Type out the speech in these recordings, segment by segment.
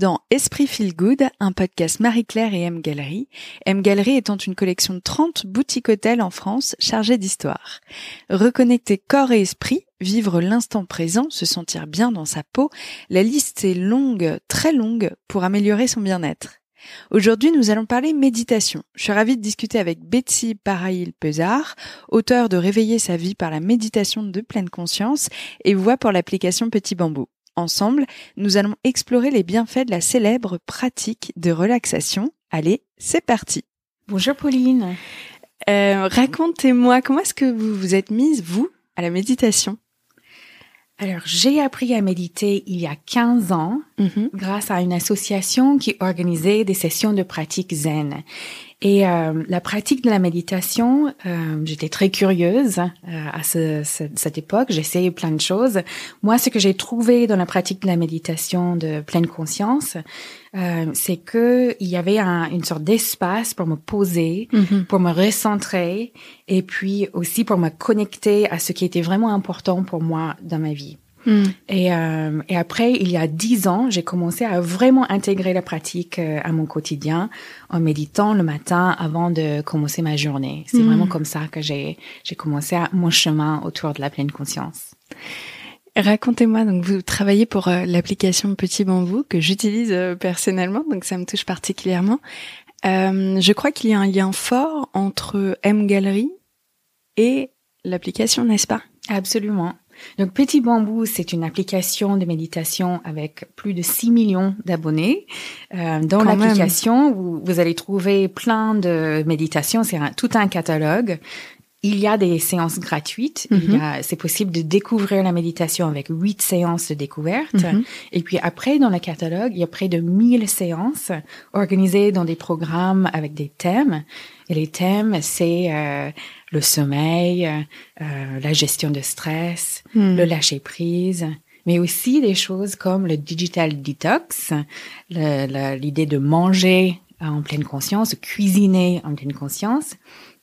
dans Esprit Feel Good, un podcast Marie-Claire et M Gallery. M Gallery étant une collection de 30 boutiques hôtels en France chargées d'histoire. Reconnecter corps et esprit, vivre l'instant présent, se sentir bien dans sa peau, la liste est longue, très longue, pour améliorer son bien-être. Aujourd'hui, nous allons parler méditation. Je suis ravie de discuter avec Betsy Parail-Pesard, auteure de Réveiller sa vie par la méditation de pleine conscience et voix pour l'application Petit Bambou. Ensemble, nous allons explorer les bienfaits de la célèbre pratique de relaxation. Allez, c'est parti. Bonjour Pauline. Euh, Racontez-moi comment est-ce que vous vous êtes mise, vous, à la méditation? Alors, j'ai appris à méditer il y a 15 ans Mhm. grâce à une association qui organisait des sessions de pratique zen. Et euh, la pratique de la méditation, euh, j'étais très curieuse euh, à ce, ce- cette époque. J'essayais plein de choses. Moi, ce que j'ai trouvé dans la pratique de la méditation de pleine conscience, euh, c'est que il y avait un- une sorte d'espace pour me poser, Mhm. pour me recentrer, et puis aussi pour me connecter à ce qui était vraiment important pour moi dans ma vie. Mhm. Et, euh, et après, il y a dix ans, j'ai commencé à vraiment intégrer la pratique euh, à mon quotidien en méditant le matin avant de commencer ma journée. C'est Mhm. vraiment comme ça que j'ai j'ai commencé à- mon chemin autour de la pleine conscience. Racontez-moi, donc vous travaillez pour euh, l'application Petit Bambou que j'utilise euh, personnellement, donc ça me touche particulièrement. Euh, je crois qu'il y a un lien fort entre M Gallery et l'application, n'est-ce pas? Absolument. Donc Petit Bambou, c'est une application de méditation avec plus de 6 millions d'abonnés. Euh, dans l'application, vous, vous allez trouver plein de méditations, c'est un- tout un catalogue. Il y a des séances gratuites. Il y a, c'est possible de découvrir la méditation avec huit séances de découverte. Mhm. Et puis après, dans le catalogue, il y a près de 1000 séances organisées dans des programmes avec des thèmes. Et les thèmes, c'est euh, le sommeil, euh, la gestion de stress, Mhm. le lâcher prise, mais aussi des choses comme le digital detox, l'idée de manger en pleine conscience, cuisiner en pleine conscience,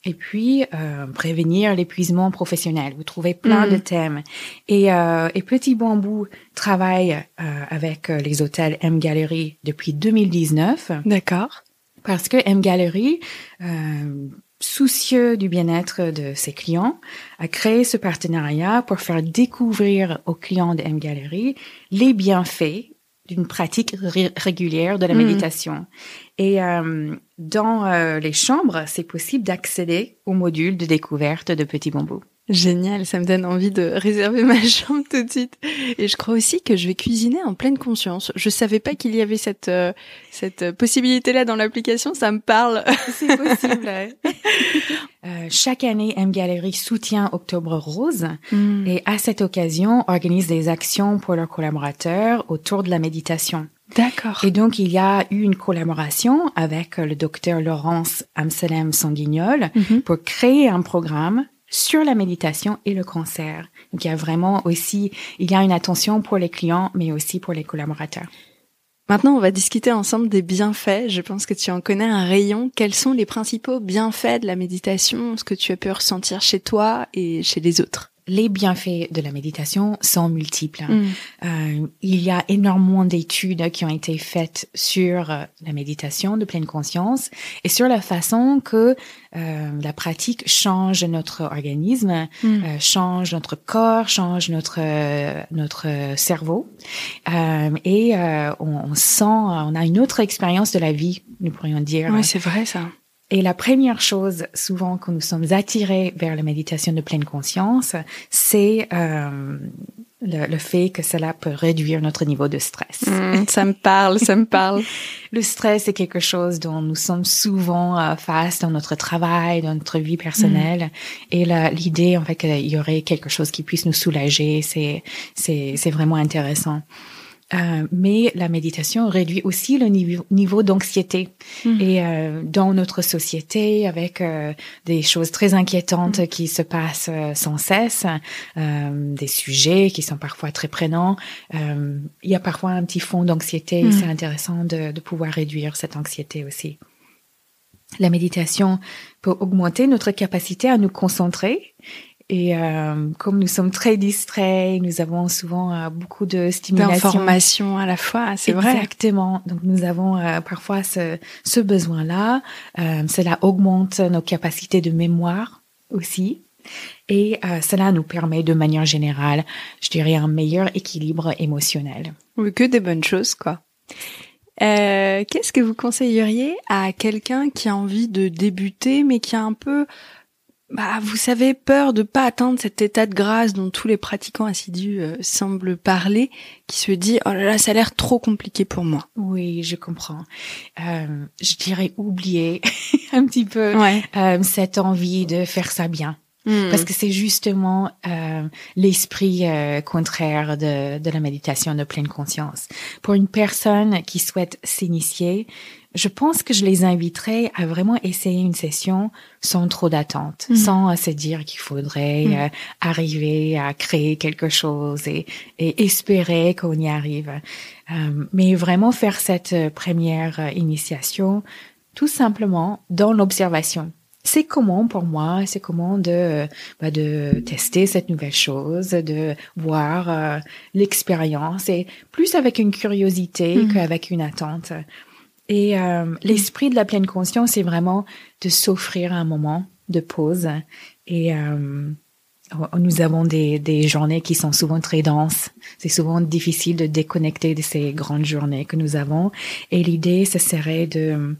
et puis euh, prévenir l'épuisement professionnel. Vous trouvez plein Mhm. de thèmes. Et, euh, et Petit Bambou travaille euh, avec les hôtels M Gallery depuis 2019 D'accord. parce que M Gallery, soucieux du bien-être de ses clients, a créé ce partenariat pour faire découvrir aux clients de M Gallery les bienfaits d'une pratique ré- régulière de la Mhm. méditation. Et euh, dans euh, les chambres, c'est possible d'accéder au module de découverte de Petit Bambou. Génial, ça me donne envie de réserver ma chambre tout de suite. Et je crois aussi que je vais cuisiner en pleine conscience. Je savais pas qu'il y avait cette euh, cette possibilité-là dans l'application. Ça me parle. C'est possible. Euh, chaque année, M Gallery soutient Octobre Rose et à cette occasion organise des actions pour leurs collaborateurs autour de la méditation. D'accord. Et donc, il y a eu une collaboration avec le docteur Laurence Amselem Sanguignol Mhm. pour créer un programme sur la méditation et le cancer. Donc, il y a vraiment aussi, il y a une attention pour les clients, mais aussi pour les collaborateurs. Maintenant, on va discuter ensemble des bienfaits. Je pense que tu en connais un rayon. Quels sont les principaux bienfaits de la méditation, ce que tu as pu ressentir chez toi et chez les autres? Les bienfaits de la méditation sont multiples. Mm. Euh, il y a énormément d'études qui ont été faites sur euh, la méditation de pleine conscience et sur la façon que euh, la pratique change notre organisme, Mm. euh, change notre corps, change notre notre cerveau et on, on sent, on a une autre expérience de la vie, nous pourrions dire. Oui, c'est vrai ça. Et la première chose, souvent, quand nous sommes attirés vers la méditation de pleine conscience, c'est euh, le, le fait que cela peut réduire notre niveau de stress. Mm, ça me parle, ça me parle. Le stress est quelque chose dont nous sommes souvent euh, face dans notre travail, dans notre vie personnelle. Et la- l'idée, en fait, qu'il y aurait quelque chose qui puisse nous soulager, c'est c'est c'est vraiment intéressant. Euh, mais la méditation réduit aussi le niveau, niveau d'anxiété. Mhm. Et euh, dans notre société, avec euh, des choses très inquiétantes qui se passent sans cesse, des sujets qui sont parfois très prenants, il y a parfois un petit fond d'anxiété. Mhm. C'est intéressant de, de pouvoir réduire cette anxiété aussi. La méditation peut augmenter notre capacité à nous concentrer Et euh, comme nous sommes très distraits, nous avons souvent euh, beaucoup de stimulation. D'informations à la fois, c'est vrai. Exactement. Donc nous avons euh, parfois ce, ce besoin-là. cela augmente nos capacités de mémoire aussi. Et cela nous permet de manière générale, je dirais, un meilleur équilibre émotionnel. Oui, que des bonnes choses, quoi. Qu'est-ce que vous conseilleriez à quelqu'un qui a envie de débuter, mais qui a un peu bah, vous savez, peur de pas atteindre cet état de grâce dont tous les pratiquants assidus euh, semblent parler, qui se dit oh là là, ça a l'air trop compliqué pour moi. Oui, je comprends. Euh, je dirais oublier un petit peu euh, cette envie de faire ça bien. Hmm. Parce que c'est justement euh, l'esprit euh, contraire de, de la méditation de pleine conscience. Pour une personne qui souhaite s'initier, je pense que je les inviterais à vraiment essayer une session sans trop d'attente, hmm. sans se dire qu'il faudrait hmm. euh, arriver à créer quelque chose et, et espérer qu'on y arrive. mais vraiment faire cette première initiation tout simplement dans l'observation c'est comment pour moi, c'est comment de bah, de tester cette nouvelle chose, de voir euh, l'expérience et plus avec une curiosité mm. qu'avec une attente. Et euh, l'esprit de la pleine conscience, c'est vraiment de s'offrir un moment de pause. Et euh, nous avons des, des journées qui sont souvent très denses. C'est souvent difficile de déconnecter de ces grandes journées que nous avons. Et l'idée, ce serait de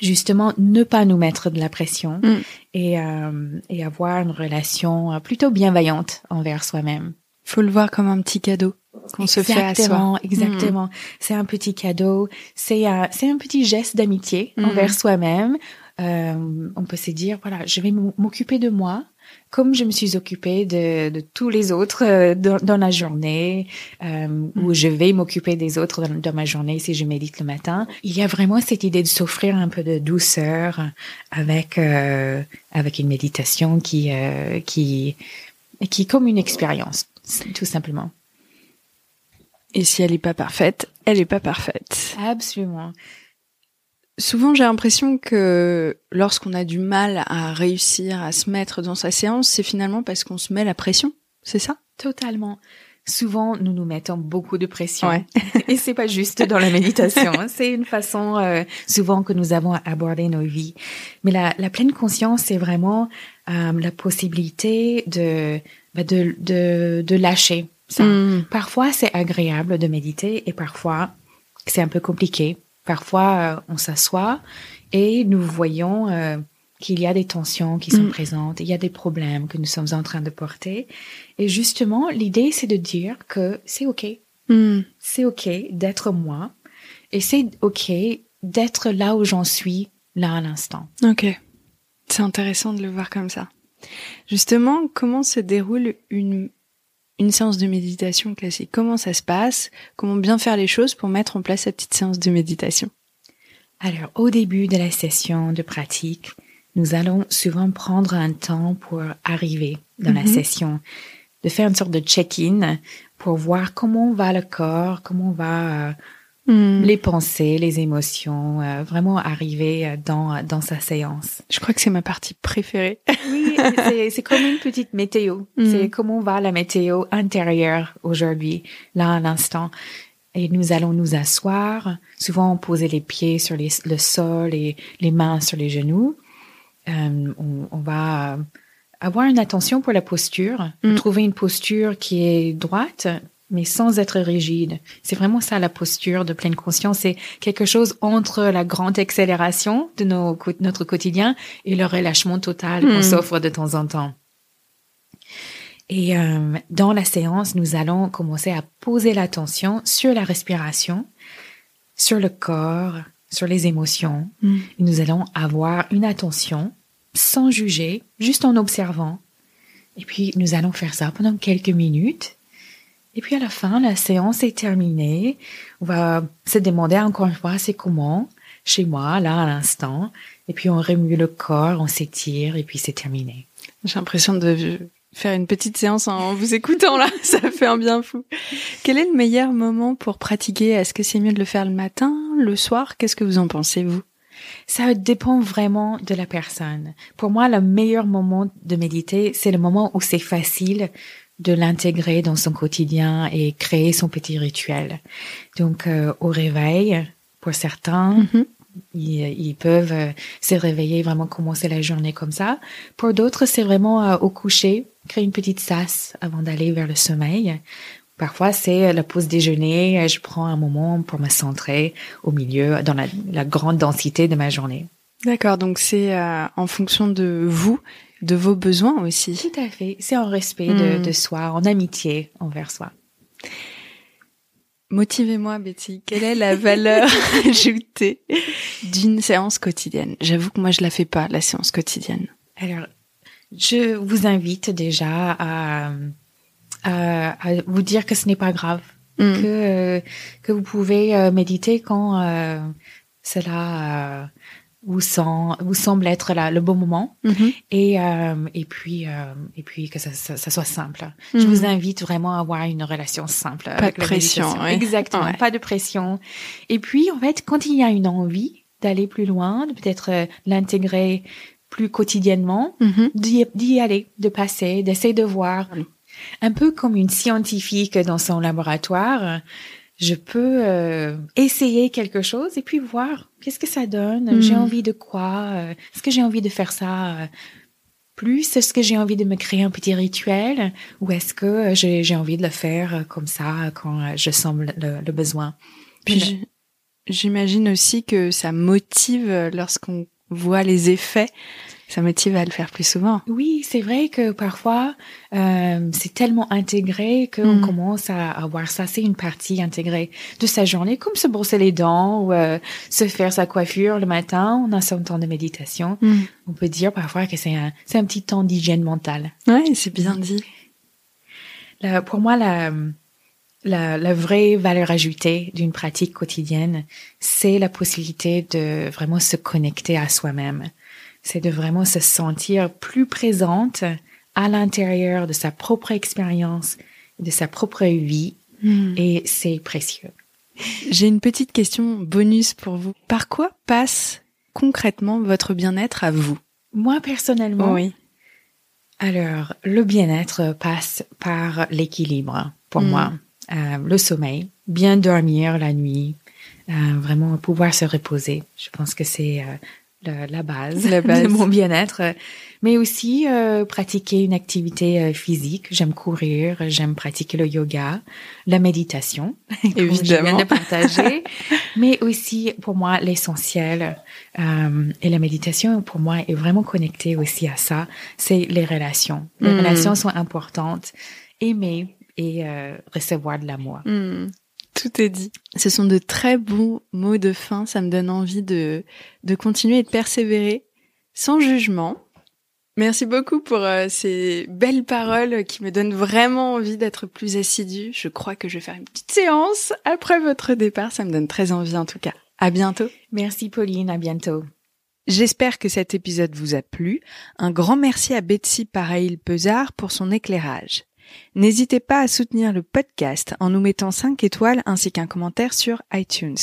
justement ne pas nous mettre de la pression mm. et, euh, et avoir une relation euh, plutôt bienveillante envers soi-même. Faut le voir comme un petit cadeau qu'on se fait à soi. Exactement, mm. C'est un petit cadeau, c'est un, c'est un petit geste d'amitié mm. envers soi-même. Euh, on peut se dire voilà, je vais m'occuper de moi comme je me suis occupée de, de tous les autres euh, dans, dans, la journée, euh, mm. je vais m'occuper des autres dans, dans, ma journée si je médite le matin, il y a vraiment cette idée de s'offrir un peu de douceur avec euh, avec une méditation qui euh, qui qui est comme une expérience, tout simplement. Et si elle n'est pas parfaite, elle n'est pas parfaite. Absolument. Souvent, j'ai l'impression que lorsqu'on a du mal à réussir à se mettre dans sa séance, c'est finalement parce qu'on se met la pression. C'est ça? Totalement. Souvent, nous nous mettons beaucoup de pression. Ouais. Et c'est pas juste dans la méditation. Hein. c'est une façon euh, souvent que nous avons abordé nos vies. Mais la, la pleine conscience, c'est vraiment euh, la possibilité de, bah, de, de, de lâcher ça. Mm. Parfois, c'est agréable de méditer et parfois, c'est un peu compliqué Parfois, euh, on s'assoit et nous voyons euh, qu'il y a des tensions qui sont mm. présentes, il y a des problèmes que nous sommes en train de porter. Et justement, l'idée, c'est de dire que c'est OK. Mm. C'est OK d'être moi et c'est OK d'être là où j'en suis, là à l'instant. OK. C'est intéressant de le voir comme ça. Justement, comment se déroule une une séance de méditation classique. Comment ça se passe? Comment bien faire les choses pour mettre en place cette petite séance de méditation? Alors, au début de la session de pratique, nous allons souvent prendre un temps pour arriver dans la mhm. session, de faire une sorte de check-in pour voir comment va le corps, comment va euh, Hmm. les pensées, les émotions, euh, vraiment arriver euh, dans dans sa séance. Je crois que c'est ma partie préférée. oui, c'est comme une petite météo. Hmm. C'est comment va la météo intérieure aujourd'hui, là à l'instant. Et nous allons nous asseoir, souvent poser les pieds sur les, le sol et les mains sur les genoux. Euh, on, on, va avoir une attention pour la posture, hmm. trouver une posture qui est droite, mais sans être rigide. C'est vraiment ça la posture de pleine conscience. C'est quelque chose entre la grande accélération de nos, notre quotidien et le relâchement total qu'on hmm. s'offre de temps en temps. Et euh, dans la séance, nous allons commencer à poser l'attention sur la respiration, sur le corps, sur les émotions. Hmm. Et nous allons avoir une attention sans juger, juste en observant. Et puis, nous allons faire ça pendant quelques minutes et puis à la fin, la séance est terminée. On va se demander encore une fois, c'est comment? Chez moi, là, à l'instant. Et puis on remue le corps, on s'étire, et puis c'est terminé. J'ai l'impression de faire une petite séance en vous écoutant là, ça fait un bien fou. Quel est le meilleur moment pour pratiquer? Est-ce que c'est mieux de le faire le matin, le soir? Qu'est-ce que vous en pensez, vous? Ça dépend vraiment de la personne. Pour moi, le meilleur moment de méditer, c'est le moment où c'est facile de l'intégrer dans son quotidien et créer son petit rituel. Donc, euh, au réveil, pour certains, Mhm. ils, ils peuvent euh, se réveiller, vraiment commencer la journée comme ça. Pour d'autres, c'est vraiment euh, au coucher, créer une petite sas avant d'aller vers le sommeil. Parfois, c'est la pause déjeuner. euh, Je prends un moment pour me centrer au milieu, dans la, la grande densité de ma journée. D'accord, donc c'est euh, en fonction de vous, de vos besoins aussi. Tout à fait. C'est en respect de, Mm. de soi, en amitié envers soi. Motivez-moi, Betty. Quelle est la valeur ajoutée d'une séance quotidienne? J'avoue que moi, je la fais pas, la séance quotidienne. Alors, je vous invite déjà à, à, à vous dire que ce n'est pas grave, Mm. que euh, que vous pouvez euh, méditer quand euh, cela vous semble être là, le bon moment, Mhm. et euh, et puis euh, et puis que ça, ça, ça soit simple. Je Mhm. vous invite vraiment à avoir une relation simple. avec de la pression. Exactement, Ouais. pas de pression. Et puis en fait, quand il y a une envie d'aller plus loin, de peut-être euh, l'intégrer plus quotidiennement, Mhm. d'y d'y aller, de passer, d'essayer de voir. Un peu comme une scientifique dans son laboratoire, je peux euh, essayer quelque chose et puis voir qu'est-ce que ça donne. Mm. J'ai envie de quoi euh, Est-ce que j'ai envie de faire ça euh, plus? Est-ce que j'ai envie de me créer un petit rituel? Ou est-ce que euh, j'ai j'ai envie de le faire comme ça quand je sens le, le besoin? Puis j'imagine aussi que ça motive lorsqu'on voit les effets. Ça motive à le faire plus souvent. Oui, c'est vrai que parfois euh, c'est tellement intégré qu'on Mm. commence à, à voir ça. C'est une partie intégrée de sa journée, comme se brosser les dents ou euh, se faire sa coiffure le matin. On a son temps de méditation. On peut dire parfois que c'est un, c'est un petit temps d'hygiène mentale. Ouais, c'est bien dit. La- pour moi, la, la, la vraie valeur ajoutée d'une pratique quotidienne, c'est la possibilité de vraiment se connecter à soi-même. C'est de vraiment se sentir plus présente à l'intérieur de sa propre expérience, de sa propre vie, et c'est précieux. J'ai une petite question bonus pour vous. Par quoi passe concrètement votre bien-être à vous? Moi, personnellement, Oui. alors, le bien-être passe par l'équilibre pour Mm. moi. Euh, le sommeil, bien dormir la nuit, euh, vraiment pouvoir se reposer. Je pense que c'est euh, la base, La base. de mon bien-être. Mais aussi euh, pratiquer une activité euh, physique. J'aime courir, j'aime pratiquer le yoga, la méditation, comme je viens Évidemment. de partager. Mais aussi, pour moi, l'essentiel euh, et la méditation, pour moi, est vraiment connectée aussi à ça. C'est les relations. Les Mm. relations sont importantes. Aimer et euh, recevoir de l'amour. Hmm, Tout est dit. Ce sont de très bons mots de fin. Ça me donne envie de, de continuer et de persévérer sans jugement. Merci beaucoup pour euh, ces belles paroles qui me donnent vraiment envie d'être plus assidue. Je crois que je vais faire une petite séance après votre départ. Ça me donne très envie en tout cas. À bientôt. Merci Pauline, à bientôt. J'espère que cet épisode vous a plu. Un grand merci à Betsy Parail-Pesard pour son éclairage. N'hésitez pas à soutenir le podcast en nous mettant 5 étoiles ainsi qu'un commentaire sur iTunes.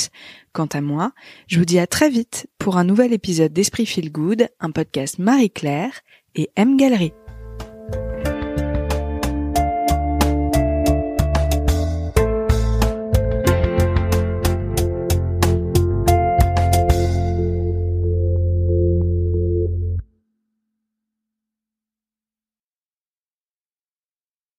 Quant à moi, je vous dis à très vite pour un nouvel épisode d'Esprit Feel Good, un podcast Marie-Claire et M Galerie.